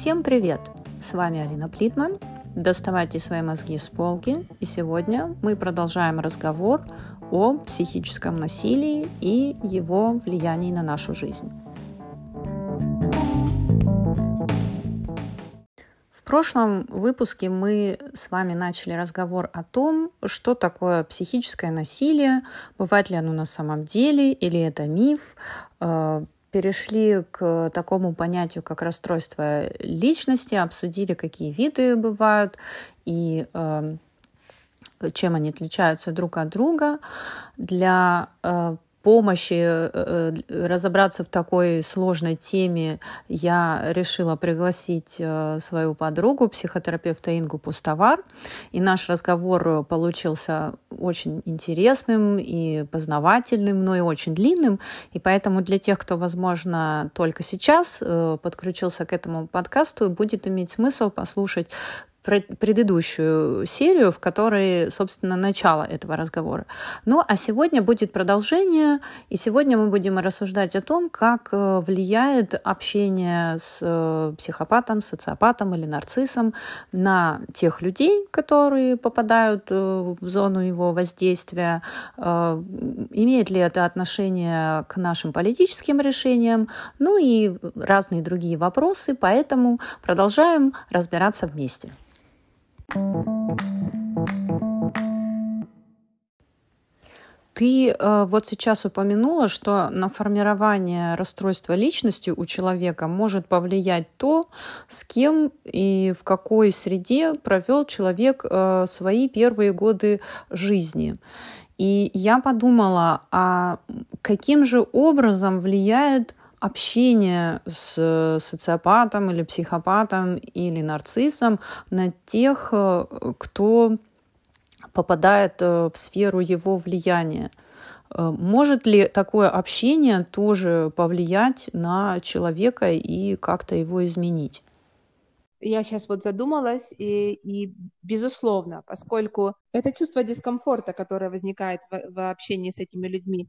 Всем привет! С вами Алина Плитман. Доставайте свои мозги с полки. И сегодня мы продолжаем разговор о психическом насилии и его влиянии на нашу жизнь. В прошлом выпуске мы с вами начали разговор о том, что такое психическое насилие, бывает ли оно на самом деле или это миф, э, перешли к такому понятию, как расстройство личности, обсудили, какие виды бывают и э, чем они отличаются друг от друга. Для э, помощи э, э, разобраться в такой сложной теме я решила пригласить э, свою подругу, психотерапевта Ингу Пустовар. И наш разговор получился очень интересным и познавательным, но и очень длинным. И поэтому для тех, кто, возможно, только сейчас подключился к этому подкасту, будет иметь смысл послушать предыдущую серию, в которой, собственно, начало этого разговора. Ну, а сегодня будет продолжение, и сегодня мы будем рассуждать о том, как э, влияет общение с э, психопатом, социопатом или нарциссом на тех людей, которые попадают э, в зону его воздействия, имеет ли это отношение к нашим политическим решениям, ну и разные другие вопросы, поэтому продолжаем разбираться вместе. Ты э, вот сейчас упомянула, что на формирование расстройства личности у человека может повлиять то, с кем и в какой среде провел человек э, свои первые годы жизни. И я подумала, а каким же образом влияет общение с социопатом или психопатом или нарциссом на тех, э, кто попадает э, в сферу его влияния. Э, может ли такое общение тоже повлиять на человека и как-то его изменить? Я сейчас вот задумалась, и, и безусловно, поскольку это чувство дискомфорта, которое возникает в, в общении с этими людьми,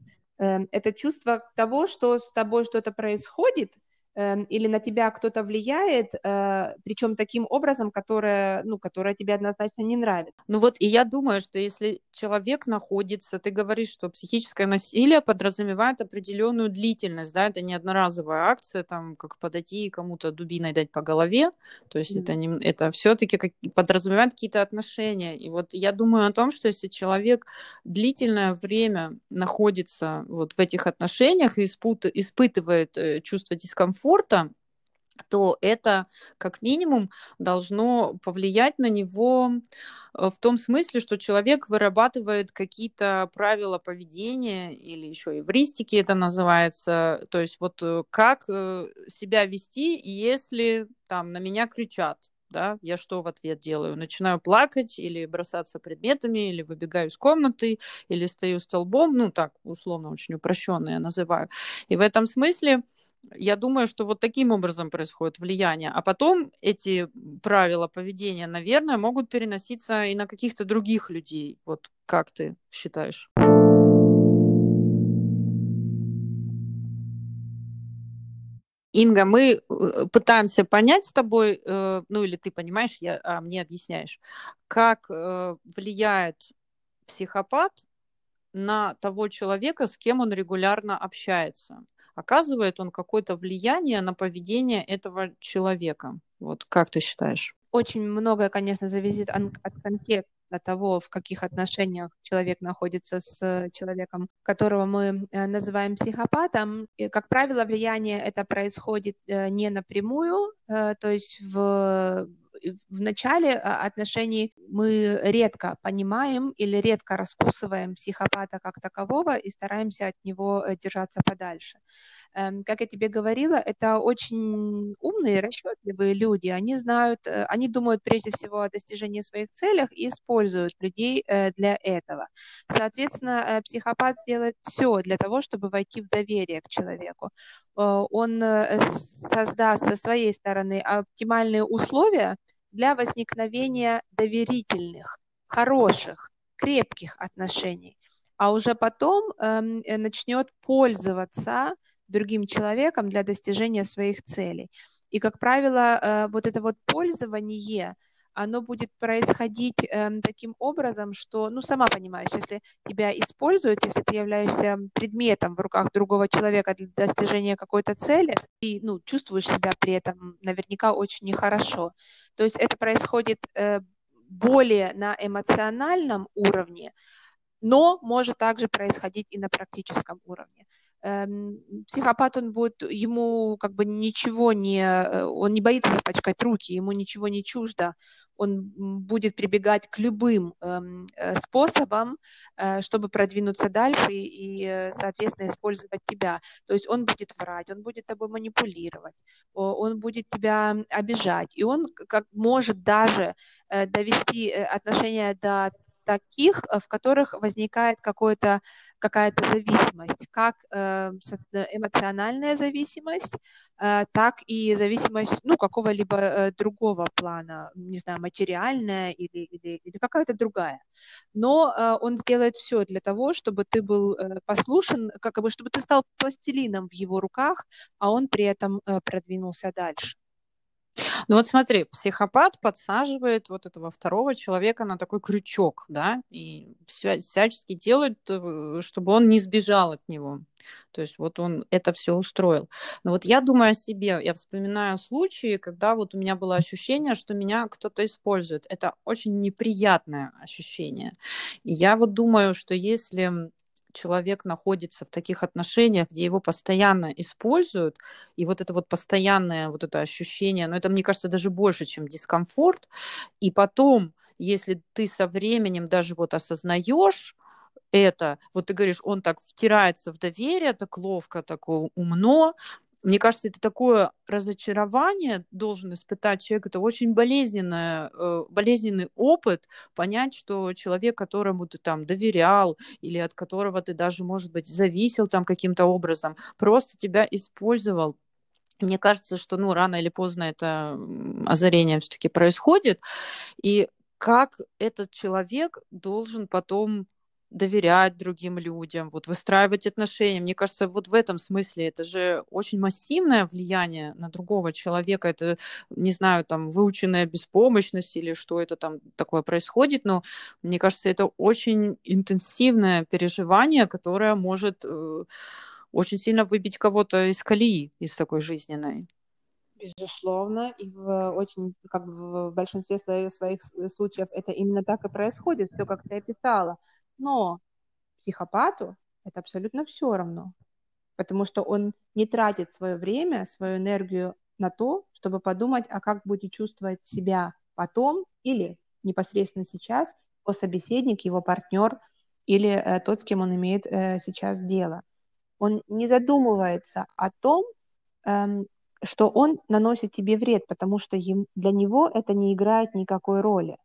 это чувство того, что с тобой что-то происходит, Эм, или на тебя кто-то влияет, э, причем таким образом, которое, ну, которое тебе однозначно не нравится. Ну вот, и я думаю, что если человек находится, ты говоришь, что психическое насилие подразумевает определенную длительность, да, это не одноразовая акция, там, как подойти и кому-то дубиной дать по голове, то есть mm-hmm. это, не, это все-таки как, подразумевает какие-то отношения. И вот я думаю о том, что если человек длительное время находится вот в этих отношениях и испут, испытывает э, чувство дискомфорта, комфорта, то это как минимум должно повлиять на него э, в том смысле, что человек вырабатывает какие-то правила поведения или еще эвристики это называется, то есть вот э, как э, себя вести, если там на меня кричат, да, я что в ответ делаю? Начинаю плакать или бросаться предметами, или выбегаю из комнаты, или стою столбом, ну так условно очень упрощенно я называю. И в этом смысле я думаю, что вот таким образом происходит влияние. А потом эти правила поведения, наверное, могут переноситься и на каких-то других людей. Вот как ты считаешь? Инга, мы э, пытаемся понять с тобой, э, ну или ты понимаешь, я, а мне объясняешь, как э, влияет психопат на того человека, с кем он регулярно общается оказывает он какое-то влияние на поведение этого человека. Вот как ты считаешь? Очень многое, конечно, зависит от конкретно того, в каких отношениях человек находится с человеком, которого мы э, называем психопатом. И, как правило, влияние это происходит э, не напрямую, э, то есть в в начале а, отношений мы редко понимаем или редко раскусываем психопата как такового и стараемся от него э, держаться подальше. Эм, как я тебе говорила, это очень умные, расчетливые люди. Они знают, э, они думают прежде всего о достижении своих целей и используют людей э, для этого. Соответственно, психопат сделает все для того, чтобы войти в доверие к человеку. Он создаст со своей стороны оптимальные условия, для возникновения доверительных, хороших, крепких отношений, а уже потом эм, э, начнет пользоваться другим человеком для достижения своих целей. И, как правило, э, вот это вот пользование, оно будет происходить э, таким образом, что, ну, сама понимаешь, если тебя используют, если ты являешься предметом в руках другого человека для достижения какой-то цели, и, ну, чувствуешь себя при этом наверняка очень нехорошо. То есть это происходит э, более на эмоциональном уровне, но может также происходить и на практическом уровне. Эм, психопат, он будет, ему как бы ничего не, э, он не боится запачкать руки, ему ничего не чуждо, он будет прибегать к любым эм, э, способам, э, чтобы продвинуться дальше и, соответственно, использовать тебя. То есть он будет врать, он будет тобой манипулировать, он будет тебя обижать, и он как может даже довести отношения до таких, э, в которых возникает какое-то, какая-то зависимость, как э, эмоциональная зависимость, э, так и зависимость ну, какого-либо другого плана, не знаю, материальная или, или, или какая-то другая. Но он сделает все для того, чтобы ты был послушен, как бы, чтобы ты стал пластилином в его руках, а он при этом продвинулся дальше. Ну вот смотри, психопат подсаживает вот этого второго человека на такой крючок, да, и всячески делает, э, чтобы он не сбежал от него. То есть вот он это все устроил. Но вот я думаю о себе, я вспоминаю случаи, когда вот у меня было ощущение, что меня кто-то использует. Это очень неприятное ощущение. И я вот думаю, что если человек находится в таких отношениях, где его постоянно используют, и вот это вот постоянное вот это ощущение, но ну, это, мне кажется, даже больше, чем дискомфорт, и потом, если ты со временем даже вот осознаешь, это, вот ты говоришь, он так втирается в доверие, так ловко, так умно, мне кажется, это такое разочарование должен испытать человек. Это очень болезненное, э, болезненный опыт понять, что человек, которому ты там доверял или от которого ты даже, может быть, зависел там каким-то образом, просто тебя использовал. Мне кажется, что ну, рано или поздно это озарение все-таки происходит. И как этот человек должен потом доверять другим людям, вот выстраивать отношения. Мне кажется, вот в этом смысле это же очень массивное влияние на другого человека. Это, не знаю, там, выученная беспомощность или что это там такое происходит, но мне кажется, это очень интенсивное переживание, которое может э, очень сильно выбить кого-то из колеи, из такой жизненной. Безусловно, и в очень, как в большинстве своих случаев это именно так и происходит, все как ты описала. Но психопату это абсолютно все равно, потому что он не тратит свое время, свою энергию на то, чтобы подумать, а как будет чувствовать себя потом или непосредственно сейчас его собеседник, его партнер или э, тот, с кем он имеет э, сейчас дело. Он не задумывается о том, эм, что он наносит тебе вред, потому что им, для него это не играет никакой роли.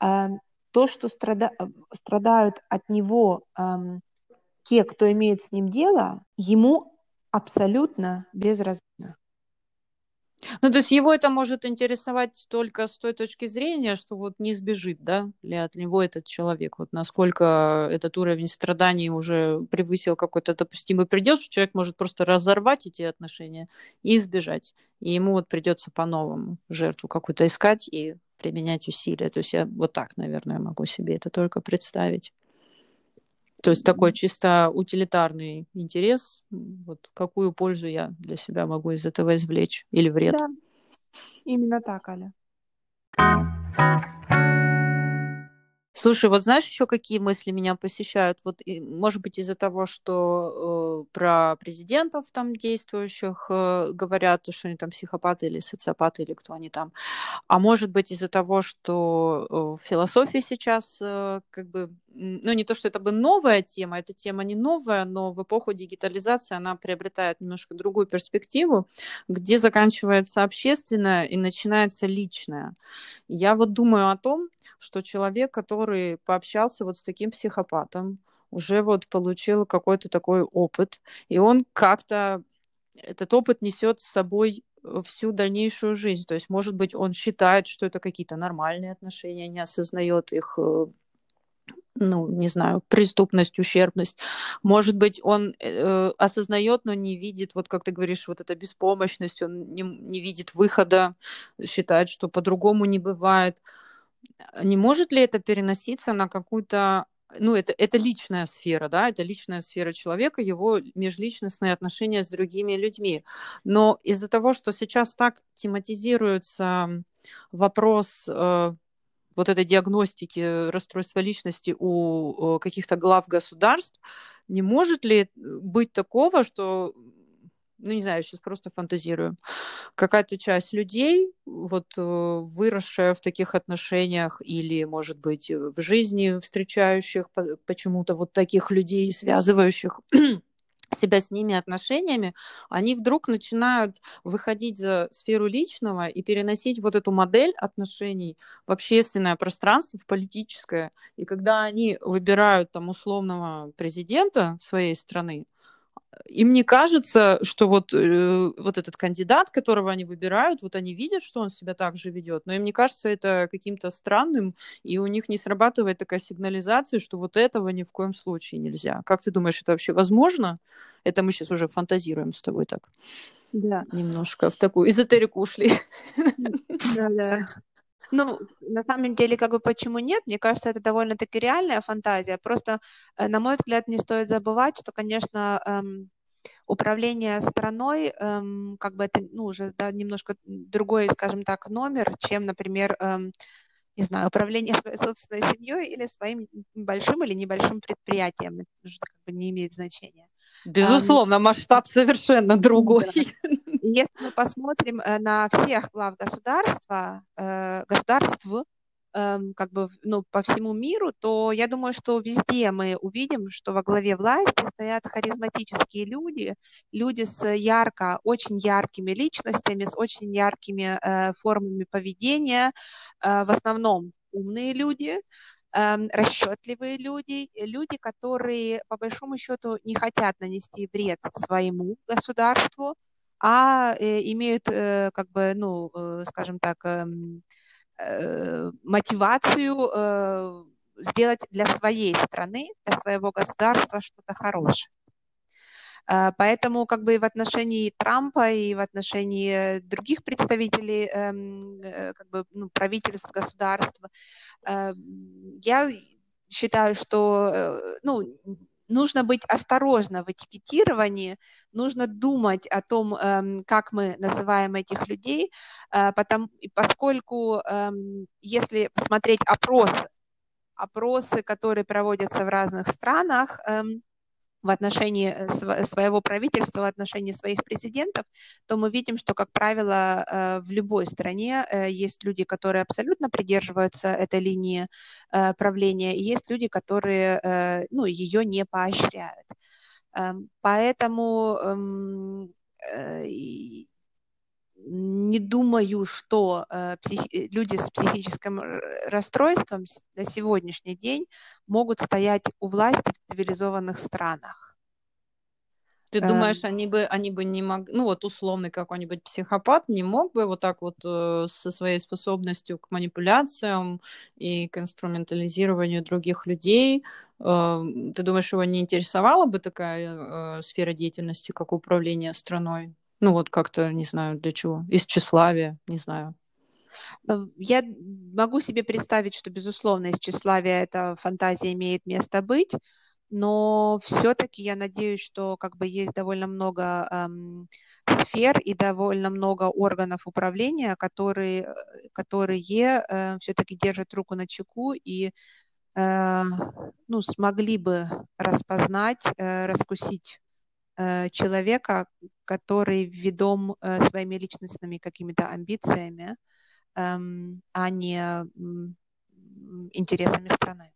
Эм, то, что страда... Страдают от него эм, те, кто имеет с ним дело, ему абсолютно безразлично. Ну, то есть его это может интересовать только с той точки зрения, что вот не сбежит, да, ли от него этот человек, вот насколько этот уровень страданий уже превысил какой-то допустимый предел, что человек может просто разорвать эти отношения и избежать. И ему вот придется по-новому жертву какую-то искать и применять усилия. То есть я вот так, наверное, могу себе это только представить. То есть такой чисто утилитарный интерес, вот какую пользу я для себя могу из этого извлечь или вред. Да, именно так, Аля. Слушай, вот знаешь еще какие мысли меня посещают? Вот, может быть, из-за того, что э, про президентов там действующих э, говорят, что они там психопаты или социопаты или кто они там. А может быть, из-за того, что э, в философии сейчас э, как бы, ну не то, что это бы новая тема, эта тема не новая, но в эпоху дигитализации она приобретает немножко другую перспективу, где заканчивается общественное и начинается личное. Я вот думаю о том, что человек, который пообщался вот с таким психопатом, уже вот получил какой-то такой опыт, и он как-то этот опыт несет с собой всю дальнейшую жизнь. То есть, может быть, он считает, что это какие-то нормальные отношения, не осознает их э, ну, не знаю, преступность, ущербность. Может быть, он э, осознает, но не видит, вот как ты говоришь, вот эта беспомощность, он не, не видит выхода, считает, что по-другому не бывает. Не может ли это переноситься на какую-то ну, это, это личная сфера, да, это личная сфера человека, его межличностные отношения с другими людьми. Но из-за того, что сейчас так тематизируется вопрос э, вот этой диагностики расстройства личности у каких-то глав государств, не может ли быть такого, что ну, не знаю, сейчас просто фантазирую, какая-то часть людей, вот э, выросшая в таких отношениях или, может быть, в жизни встречающих почему-то вот таких людей, связывающих себя с ними отношениями, они вдруг начинают выходить за сферу личного и переносить вот эту модель отношений в общественное пространство, в политическое. И когда они выбирают там условного президента своей страны, им не кажется, что вот, э, вот этот кандидат, которого они выбирают, вот они видят, что он себя так же ведет, но им не кажется это каким-то странным, и у них не срабатывает такая сигнализация, что вот этого ни в коем случае нельзя. Как ты думаешь, это вообще возможно? Это мы сейчас уже фантазируем с тобой так. Да. Немножко в такую эзотерику ушли. Да, да. Ну, на самом деле, как бы почему нет? Мне кажется, это довольно-таки реальная фантазия. Просто, э, на мой взгляд, не стоит забывать, что, конечно, эм, управление страной, эм, как бы это, ну, уже да, немножко другой, скажем так, номер, чем, например, эм, не знаю, управление своей собственной семьей или своим большим или небольшим предприятием. Это уже как бы не имеет значения. Безусловно, масштаб совершенно другой. Да. Если мы посмотрим э, на всех глав государства, э, государств, эм, как бы ну, по всему миру, то я думаю, что везде мы увидим, что во главе власти стоят харизматические люди, люди с ярко, очень яркими личностями, с очень яркими э, формами поведения, в основном умные люди, эм, расчетливые люди, люди, которые по большому счету не хотят нанести вред своему государству, а э, имеют э, как бы, ну, э, скажем так, эм, мотивацию сделать для своей страны, для своего государства что-то хорошее. Поэтому как бы и в отношении Трампа, и в отношении других представителей эм, как бы, ну, правительств, государства, я считаю, что ну, нужно быть осторожно в этикетировании, нужно думать о том, эм, как мы называем этих людей, э, потому, поскольку эм, если посмотреть опросы, опросы, которые проводятся в разных странах, эм, в отношении э, своего правительства, в отношении своих президентов, то мы видим, что, как правило, э, в любой стране э, есть люди, которые абсолютно придерживаются этой линии правления, и есть люди, которые ну, ее не поощряют. Эм, поэтому эм, не думаю, что э, психи- люди с психическим расстройством на сегодняшний день могут стоять у власти в цивилизованных странах. Ты эм... думаешь, они бы, они бы не могли, ну вот условный какой-нибудь психопат не мог бы вот так вот э, со своей способностью к манипуляциям и к инструментализированию других людей, э, ты думаешь, его не интересовала бы такая э, сфера деятельности, как управление страной? Ну вот как-то, не знаю, для чего. Из тщеславия, не знаю. Э, я могу себе представить, что, безусловно, из тщеславия эта фантазия имеет место быть, но все-таки я надеюсь, что как бы есть довольно много эм, сфер и довольно много органов управления, которые, э, которые э, все-таки держат руку на чеку и э, ну, смогли бы распознать, э, раскусить человека, который ведом э, своими личностными какими-то амбициями, эм, а не интересами страны.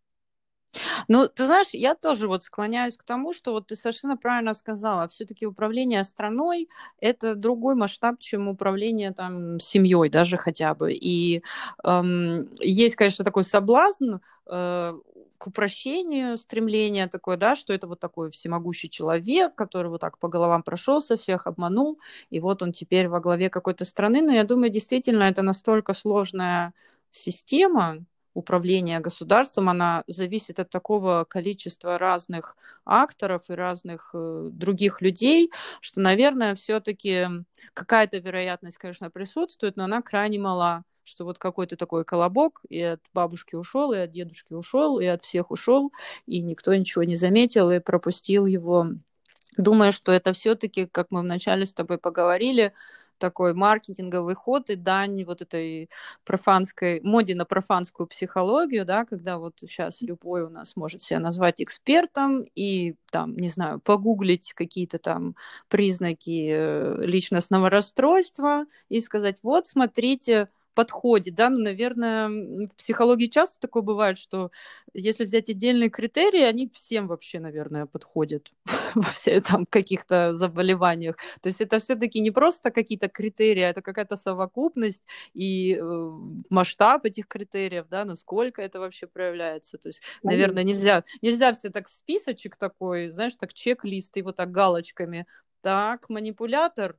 Ну, ты знаешь, я тоже вот склоняюсь к тому, что вот ты совершенно правильно сказала, все-таки управление страной это другой масштаб, чем управление там семьей даже хотя бы. И эм, есть, конечно, такой соблазн э, к упрощению стремление такое, да, что это вот такой всемогущий человек, который вот так по головам прошелся, всех обманул, и вот он теперь во главе какой-то страны. Но я думаю, действительно, это настолько сложная система, управления государством, она зависит от такого количества разных акторов и разных э, других людей, что, наверное, все-таки какая-то вероятность, конечно, присутствует, но она крайне мала что вот какой-то такой колобок, и от бабушки ушел, и от дедушки ушел, и от всех ушел, и никто ничего не заметил и пропустил его. Думаю, что это все-таки, как мы вначале с тобой поговорили, такой маркетинговый ход и дань вот этой профанской, моде на профанскую психологию, да, когда вот сейчас любой у нас может себя назвать экспертом и там, не знаю, погуглить какие-то там признаки э, личностного расстройства и сказать, вот, смотрите, подходит, да, ну, наверное, в психологии часто такое бывает, что если взять отдельные критерии, они всем вообще, наверное, подходят во всех там каких-то заболеваниях. То есть это все-таки не просто какие-то критерии, а это какая-то совокупность и э, масштаб этих критериев, да, насколько это вообще проявляется. То есть, наверное, нельзя, нельзя все так списочек такой, знаешь, так чек-лист, его так галочками так, манипулятор,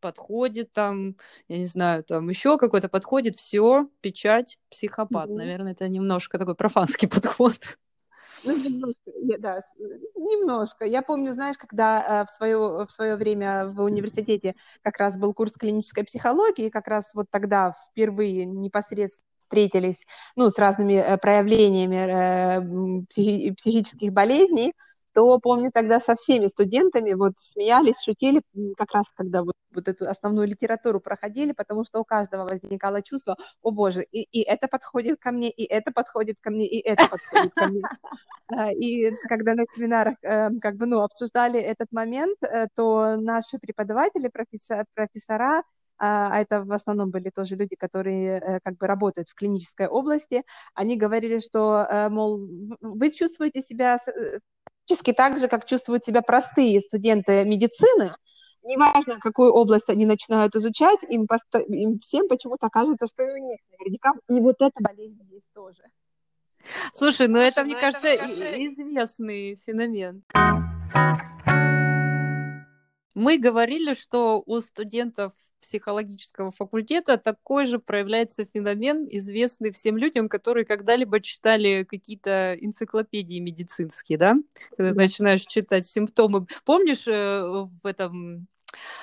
подходит там, я не знаю, там еще какой-то подходит, все, печать, психопат. Mm-hmm. Наверное, это немножко такой профанский подход. Ну, немножко, да, немножко. Я помню, знаешь, когда э, в, свое, в свое время в университете как раз был курс клинической психологии, как раз вот тогда впервые непосредственно встретились ну, с разными э, проявлениями э, психи- психических болезней, то помню тогда со всеми студентами вот смеялись, шутили, как раз когда вот, вот эту основную литературу проходили, потому что у каждого возникало чувство, о боже, и, и это подходит ко мне, и это подходит ко мне, и это подходит ко мне. И когда на семинарах эм, как бы, ну, обсуждали этот момент, э, то наши преподаватели, профессора, а, а это в основном были тоже люди, которые э, как бы работают в клинической области, они говорили, что, э, мол, вы чувствуете себя практически так же, как чувствуют себя простые студенты медицины, неважно, какую область они начинают изучать, им, поsto... им всем почему-то кажется, что и у них наверняка и вот эта болезнь есть тоже. Слушай, ну Слушай, это, ну мне это, кажется, мне кажется, известный феномен. Мы говорили, что у студентов психологического факультета такой же проявляется феномен, известный всем людям, которые когда-либо читали какие-то энциклопедии медицинские, да? Когда да. начинаешь читать симптомы. Помнишь э, в этом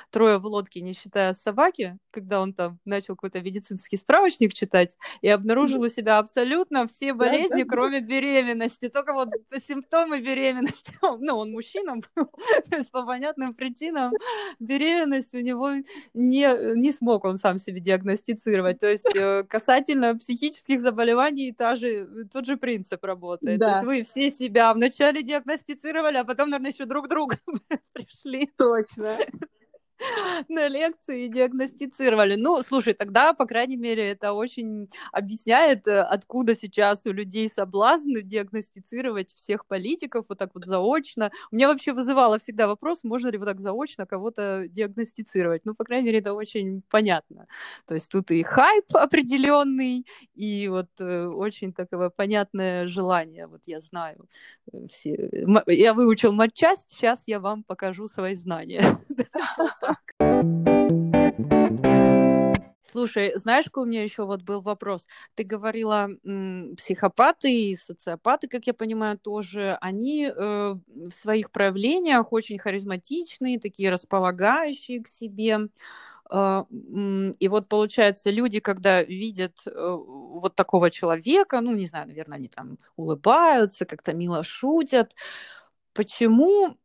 трое в лодке, не считая собаки, когда он там начал какой-то медицинский справочник читать и обнаружил у себя абсолютно все болезни, да, да, кроме беременности. Только вот симптомы беременности. Ну, он мужчина был, то есть по понятным причинам беременность у него не, не смог он сам себе диагностицировать. То есть э, касательно психических заболеваний та же, тот же принцип работает. Да. То есть вы все себя вначале диагностицировали, а потом, наверное, еще друг друга пришли. Точно. на лекции и диагностицировали. Ну, слушай, тогда, по крайней мере, это очень объясняет, э, откуда сейчас у людей соблазн диагностицировать всех политиков вот так вот заочно. У меня вообще вызывало всегда вопрос, можно ли вот так заочно кого-то диагностицировать. Ну, по крайней мере, это очень понятно. То есть тут и хайп определенный, и вот э, очень такое понятное желание. Вот я знаю э, все. Я выучил матчасть, сейчас я вам покажу свои знания. Слушай, знаешь, какой у меня еще вот был вопрос? Ты говорила, психопаты и социопаты, как я понимаю, тоже, они э, в своих проявлениях очень харизматичные, такие располагающие к себе. Э, и вот получается, люди, когда видят э, вот такого человека, ну, не знаю, наверное, они там улыбаются, как-то мило шутят. Почему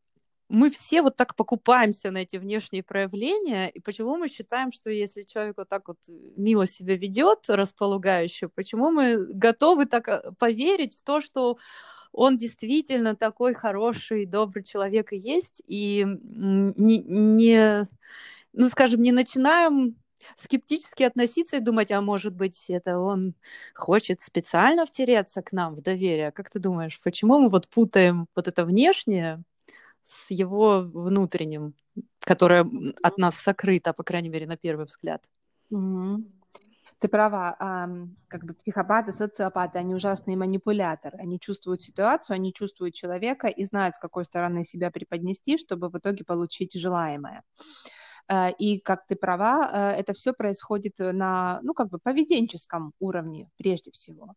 мы все вот так покупаемся на эти внешние проявления, и почему мы считаем, что если человек вот так вот мило себя ведет, располагающе, почему мы готовы так э, поверить в то, что он действительно такой хороший, добрый человек и есть, и не, не ну, скажем, не начинаем скептически относиться и думать, а может быть, это он хочет специально втереться к нам в доверие. Как ты думаешь, почему мы вот путаем вот это внешнее с его внутренним, которое от нас сокрыто, по крайней мере, на первый взгляд. Mm-hmm. Ты права, а, как бы психопаты, социопаты, они ужасные манипуляторы. Они чувствуют ситуацию, они чувствуют человека и знают, с какой стороны себя преподнести, чтобы в итоге получить желаемое. А, и, как ты права, а, это все происходит на, ну, как бы поведенческом уровне прежде всего.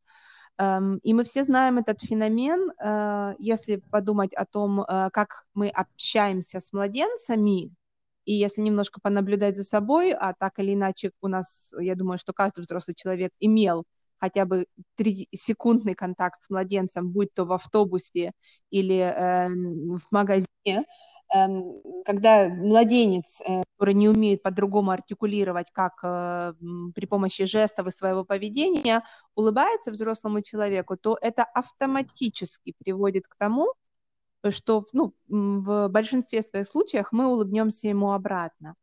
Эм, и мы все знаем этот феномен, э, если подумать о том, э, как мы общаемся с младенцами, и если немножко понаблюдать за собой, а так или иначе у нас, я думаю, что каждый взрослый человек имел хотя бы секундный контакт с младенцем, будь то в автобусе или э, в магазине, э, когда младенец, э, который не умеет по-другому артикулировать, как э, при помощи жестов и своего поведения, улыбается взрослому человеку, то это автоматически приводит к тому, что ну, в большинстве своих случаев мы улыбнемся ему обратно.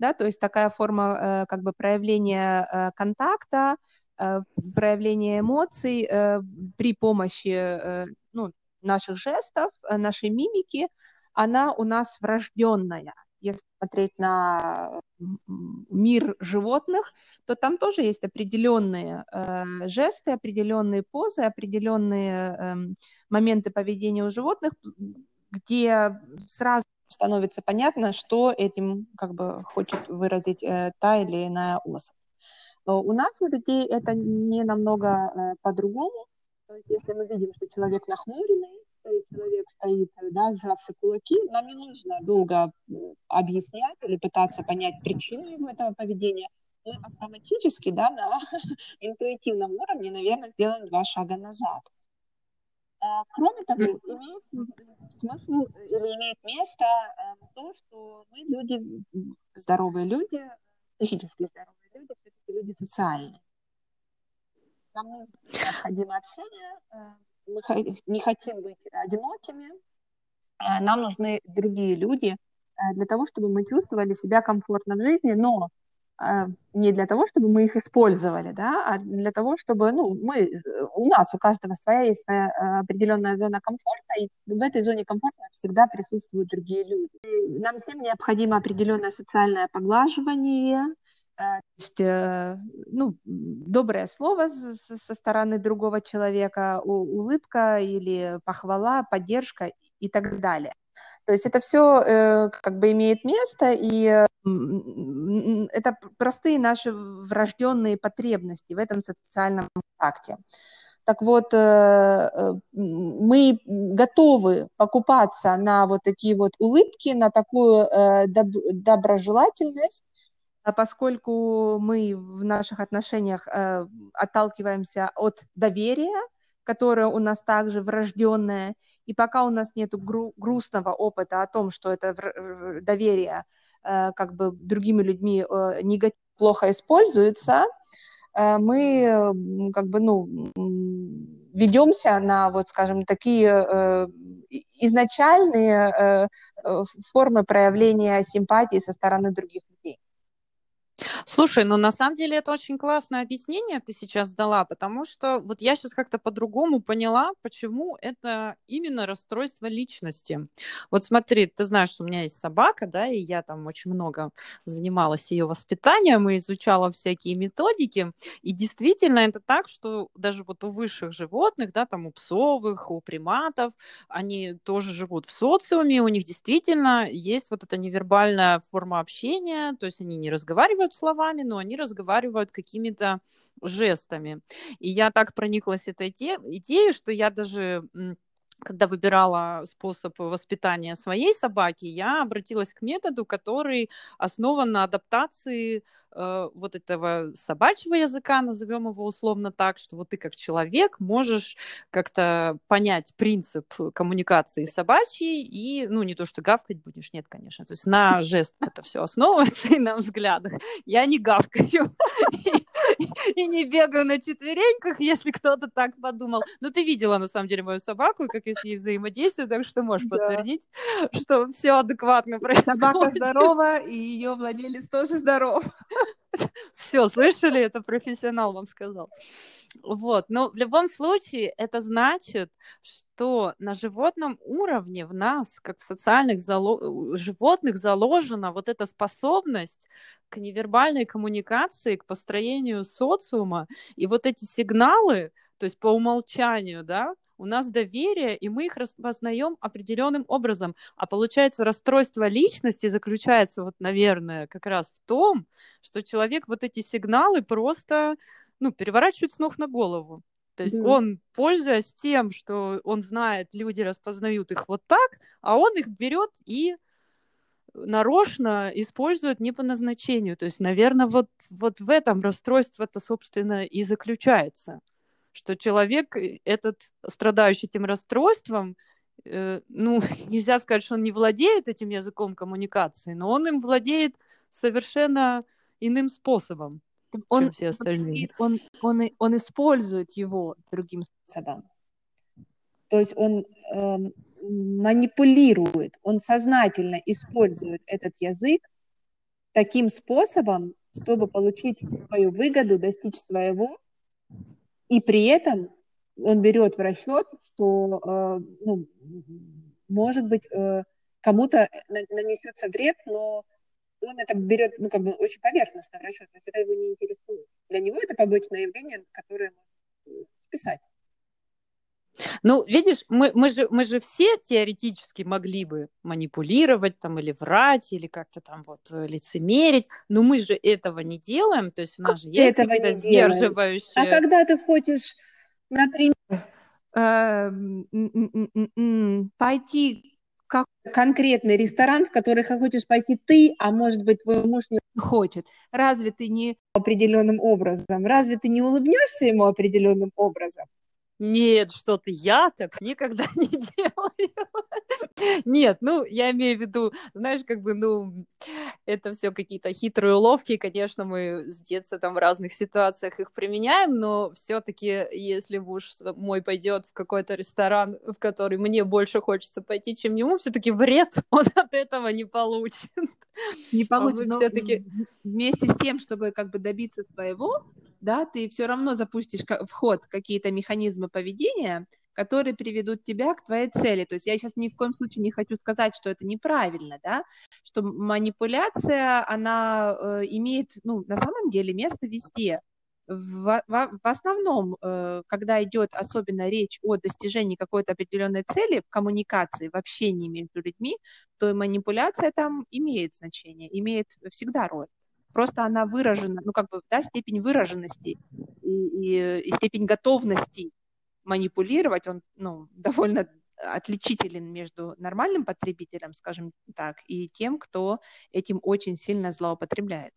Да, то есть такая форма э, как бы проявления э, контакта, э, проявления эмоций э, при помощи э, ну, наших жестов, нашей мимики, она у нас врожденная. Если смотреть на мир животных, то там тоже есть определенные жесты, определенные позы, определенные э, моменты поведения у животных, где сразу становится понятно, что этим как бы хочет выразить та или иная особь. У нас у людей это не намного э, по-другому. То есть если мы видим, что человек нахмуренный, человек стоит, да, сжавший кулаки, нам не нужно долго э, объяснять или пытаться понять причину его этого поведения. Мы автоматически, да, на интуитивном уровне, наверное, сделаем два шага назад. А, кроме того, имеет смысл или имеет место э, то, что мы люди, здоровые люди, психически здоровые люди, люди социальные. Нам необходимо общение, э, мы не хотим быть одинокими, э, нам нужны другие люди для того, чтобы мы чувствовали себя комфортно в жизни, но не для того, чтобы мы их использовали, да, а для того, чтобы, ну, мы, у нас, у каждого своя есть своя определенная зона комфорта, и в этой зоне комфорта всегда присутствуют другие люди. Нам всем необходимо определенное социальное поглаживание, то есть, э, ну, доброе слово со стороны другого человека, улыбка или похвала, поддержка и так далее. То есть это все э, как бы имеет место, и э, это простые наши врожденные потребности в этом социальном контакте. Так вот, мы готовы покупаться на вот такие вот улыбки, на такую доб- доброжелательность, а поскольку мы в наших отношениях э, отталкиваемся от доверия, которое у нас также врожденное, и пока у нас нет гру- грустного опыта о том, что это доверие э, как бы другими людьми э, негативно, плохо используется, э, мы как бы, ну, ведемся на, вот, скажем, такие э, изначальные э, э формы проявления симпатии со стороны других людей. Слушай, ну на самом деле это очень классное объяснение ты сейчас дала, потому что вот я сейчас как-то по-другому поняла, почему это именно расстройство личности. Вот смотри, ты знаешь, что у меня есть собака, да, и я там очень много занималась ее воспитанием и изучала всякие методики, и действительно это так, что даже вот у высших животных, да, там у псовых, у приматов, они тоже живут в социуме, у них действительно есть вот эта невербальная форма общения, то есть они не разговаривают словами, но они разговаривают какими-то жестами. И я так прониклась этой идеей, что я даже когда выбирала способ воспитания своей собаки, я обратилась к методу, который основан на адаптации э, вот этого собачьего языка, назовем его условно так, что вот ты как человек можешь как-то понять принцип коммуникации собачьей и, ну, не то, что гавкать будешь, нет, конечно, то есть на жест это все основывается и на взглядах. Я не гавкаю и не бегаю на четвереньках, если кто-то так подумал. Но ты видела, на самом деле, мою собаку, как я с ней взаимодействую, так что можешь да. подтвердить, что все адекватно происходит. Собака здорова, и ее владелец тоже здоров. Все, слышали? Это профессионал вам сказал. Вот, но в любом случае это значит, что на животном уровне в нас, как в социальных зало... животных, заложена вот эта способность к невербальной коммуникации, к построению социума, и вот эти сигналы, то есть по умолчанию, да, у нас доверие, и мы их распознаем определенным образом. А получается, расстройство личности заключается, вот, наверное, как раз в том, что человек вот эти сигналы просто ну, переворачивает с ног на голову. То есть mm. он, пользуясь тем, что он знает, люди распознают их вот так, а он их берет и нарочно используют не по назначению. То есть, наверное, вот, вот в этом расстройство-то, собственно, и заключается, что человек э, этот, страдающий этим расстройством, э, ну, нельзя сказать, что он не владеет этим языком коммуникации, но он им владеет совершенно иным способом, он, чем все остальные. Он, он, он, он использует его другим способом. То есть он э, манипулирует, он сознательно использует этот язык таким способом, чтобы получить свою выгоду, достичь своего, и при этом он берет в расчет, что, э, ну, может быть, э, кому-то нанесется вред, но он это берет, ну, как бы очень поверхностно в расчет, то есть это его не интересует. Для него это побочное явление, которое списать. Ну, видишь, мы, мы, же, мы же все теоретически могли бы манипулировать там или врать, или как-то там вот э, лицемерить, но мы же этого не делаем, то есть у нас же есть какие-то сдерживающие... А когда ты хочешь, например, пойти как конкретный ресторан, в который хочешь пойти ты, а может быть твой муж не хочет. Разве ты не определенным образом? Разве ты не улыбнешься ему определенным образом? Нет, что-то я так никогда не делаю. Нет, ну, я имею в виду, знаешь, как бы, ну, это все какие-то хитрые уловки, конечно, мы с детства там в разных ситуациях их применяем, но все-таки, если муж мой пойдет в какой-то ресторан, в который мне больше хочется пойти, чем ему, все-таки вред он от этого не получит. Не а получит, но все-таки вместе с тем, чтобы как бы добиться своего, да, ты все равно запустишь в ход какие-то механизмы поведения, которые приведут тебя к твоей цели. То есть я сейчас ни в коем случае не хочу сказать, что это неправильно, да, что манипуляция, она э, имеет, ну, на самом деле место везде. В, в, в основном, э, когда идет особенно речь о достижении какой-то определенной цели в коммуникации, в общении между людьми, то и манипуляция там имеет значение, имеет всегда роль просто она выражена, ну, как бы, да, степень выраженности и, и, и степень готовности манипулировать, он, ну, довольно отличителен между нормальным потребителем, скажем так, и тем, кто этим очень сильно злоупотребляет.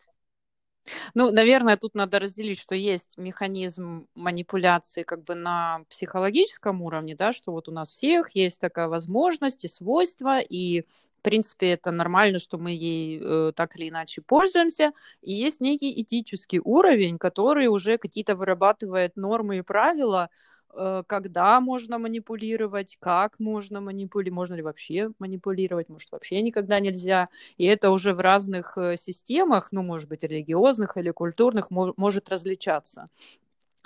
Ну, наверное, тут надо разделить, что есть механизм манипуляции как бы на психологическом уровне, да, что вот у нас всех есть такая возможность и свойства, и в принципе, это нормально, что мы ей э, так или иначе пользуемся. И есть некий этический уровень, который уже какие-то вырабатывает нормы и правила, э, когда можно манипулировать, как можно манипулировать, можно ли вообще манипулировать, может, вообще никогда нельзя. И это уже в разных э, системах, ну, может быть, религиозных или культурных, мож, может различаться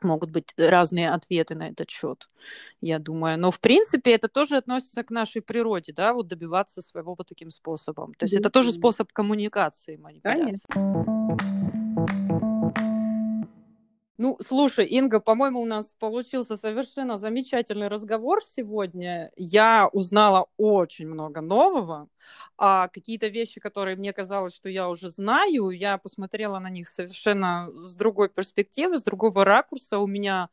могут быть разные ответы на этот счет, я думаю. Но, в принципе, это тоже относится к нашей природе, да, вот добиваться своего вот таким способом. То есть это тоже способ коммуникации, манипуляции. Ну, слушай, Инга, по-моему, у нас получился совершенно замечательный разговор сегодня. Я узнала очень много нового, а какие-то вещи, которые мне казалось, что я уже знаю, я посмотрела на них совершенно с другой перспективы, с другого ракурса. У меня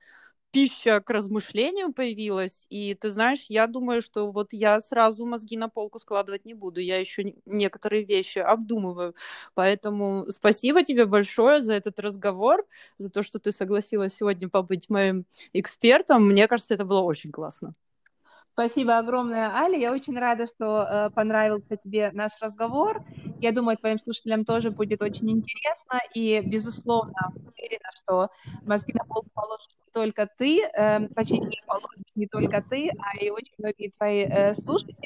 пища к размышлению появилась. И ты знаешь, я думаю, что вот я сразу мозги на полку складывать не буду. Я еще некоторые вещи обдумываю. Поэтому спасибо тебе большое за этот разговор, за то, что ты согласилась сегодня побыть моим экспертом. Мне кажется, это было очень классно. Спасибо огромное, Али. Я очень рада, что э, понравился тебе наш разговор. Я думаю, твоим слушателям тоже будет очень интересно. И, безусловно, уверена, что мозги на полку положишь только ты, э, точнее, не только ты, а и очень многие твои э, слушатели.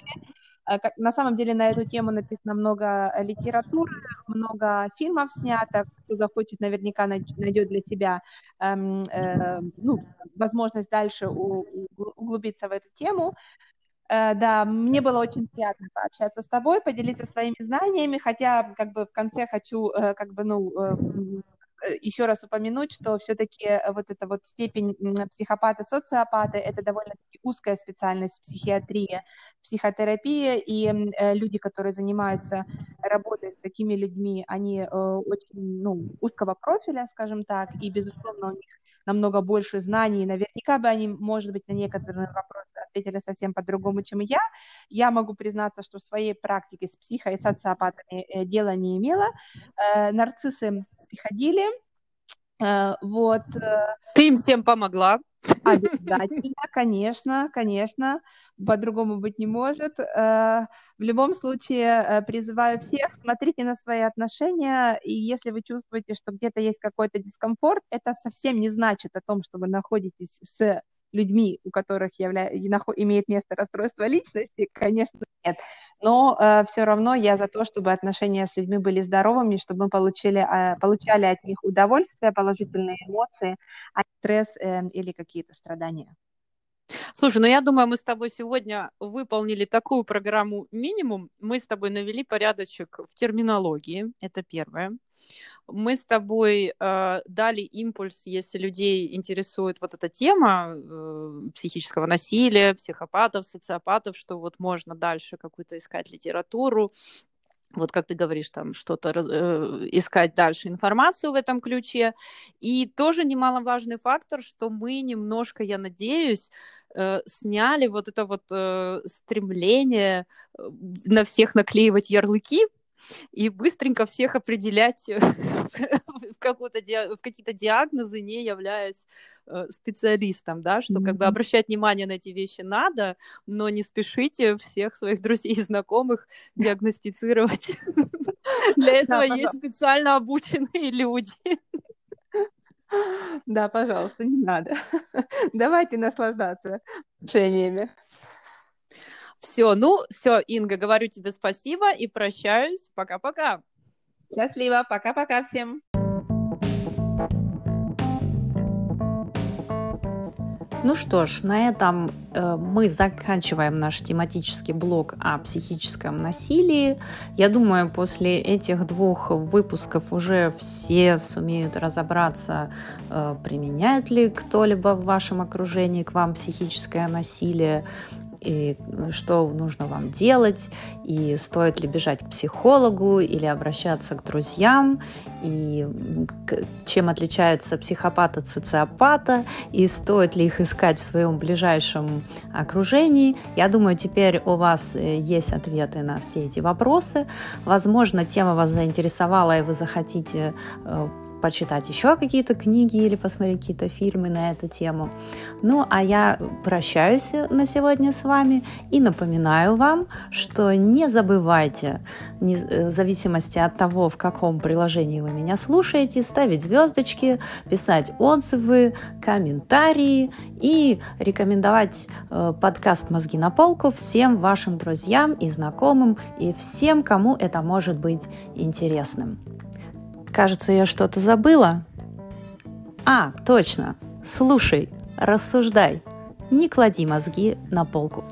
Э, как, на самом деле на эту тему написано много литературы, много фильмов снято. Кто захочет, наверняка найдет для себя э, э, ну, возможность дальше углубиться в эту тему. Uh, да, мне было очень приятно пообщаться с тобой, поделиться своими знаниями, хотя как бы в конце хочу uh, как бы ну еще раз упомянуть, что все-таки вот эта вот степень психопата-социопата – это довольно узкая специальность психиатрии, психотерапия, и люди, которые занимаются работой с такими людьми, они очень ну, узкого профиля, скажем так, и, безусловно, у них намного больше знаний, наверняка бы они, может быть, на некоторые вопросы ответили совсем по-другому, чем я. Я могу признаться, что в своей практике с психо- и социопатами э, дела не имела. Э, нарциссы приходили, э, вот. Ты им всем помогла? Обязательно, конечно, конечно, по-другому быть не может. В любом случае призываю всех, смотрите на свои отношения, и если вы чувствуете, что где-то есть какой-то дискомфорт, это совсем не значит о том, что вы находитесь с людьми, у которых явля... имеет место расстройство личности, конечно, нет. Но э, все равно я за то, чтобы отношения с людьми были здоровыми, чтобы мы получили, э, получали от них удовольствие, положительные эмоции, а не стресс э, или какие-то страдания. Слушай, ну я думаю, мы с тобой сегодня выполнили такую программу минимум. Мы с тобой навели порядочек в терминологии, это первое. Мы с тобой э, дали импульс, если людей интересует вот эта тема э, психического насилия, психопатов, социопатов, что вот можно дальше какую-то искать литературу, вот как ты говоришь, там что-то э, искать дальше информацию в этом ключе. И тоже немаловажный фактор, что мы немножко, я надеюсь, э, сняли вот это вот э, стремление э, на всех наклеивать ярлыки, и быстренько всех определять в, в какие-то диагнозы, не являясь э, специалистом, да, что mm-hmm. как бы обращать внимание на эти вещи надо, но не спешите всех своих друзей и знакомых диагностицировать. Для этого есть специально обученные люди. Да, пожалуйста, не надо. Давайте наслаждаться решениями. Все, ну, все, Инга, говорю тебе спасибо и прощаюсь. Пока-пока. Счастливо. Пока-пока всем. Ну что ж, на этом э, мы заканчиваем наш тематический блок о психическом насилии. Я думаю, после этих двух выпусков уже все сумеют разобраться, э, применяет ли кто-либо в вашем окружении к вам психическое насилие, и что нужно вам делать, и стоит ли бежать к психологу или обращаться к друзьям, и чем отличается психопат от социопата, и стоит ли их искать в своем ближайшем окружении. Я думаю, теперь у вас э, есть ответы на все эти вопросы. Возможно, тема вас заинтересовала, и вы захотите э, почитать еще какие-то книги или посмотреть какие-то фильмы на эту тему. Ну, а я прощаюсь на сегодня с вами и напоминаю вам, что не забывайте, э, в зависимости от того, в каком приложении вы меня слушаете, ставить звездочки, писать отзывы, комментарии и рекомендовать э, подкаст «Мозги на полку» всем вашим друзьям и знакомым и всем, кому это может быть интересным. Кажется, я что-то забыла. А, точно. Слушай, рассуждай. Не клади мозги на полку.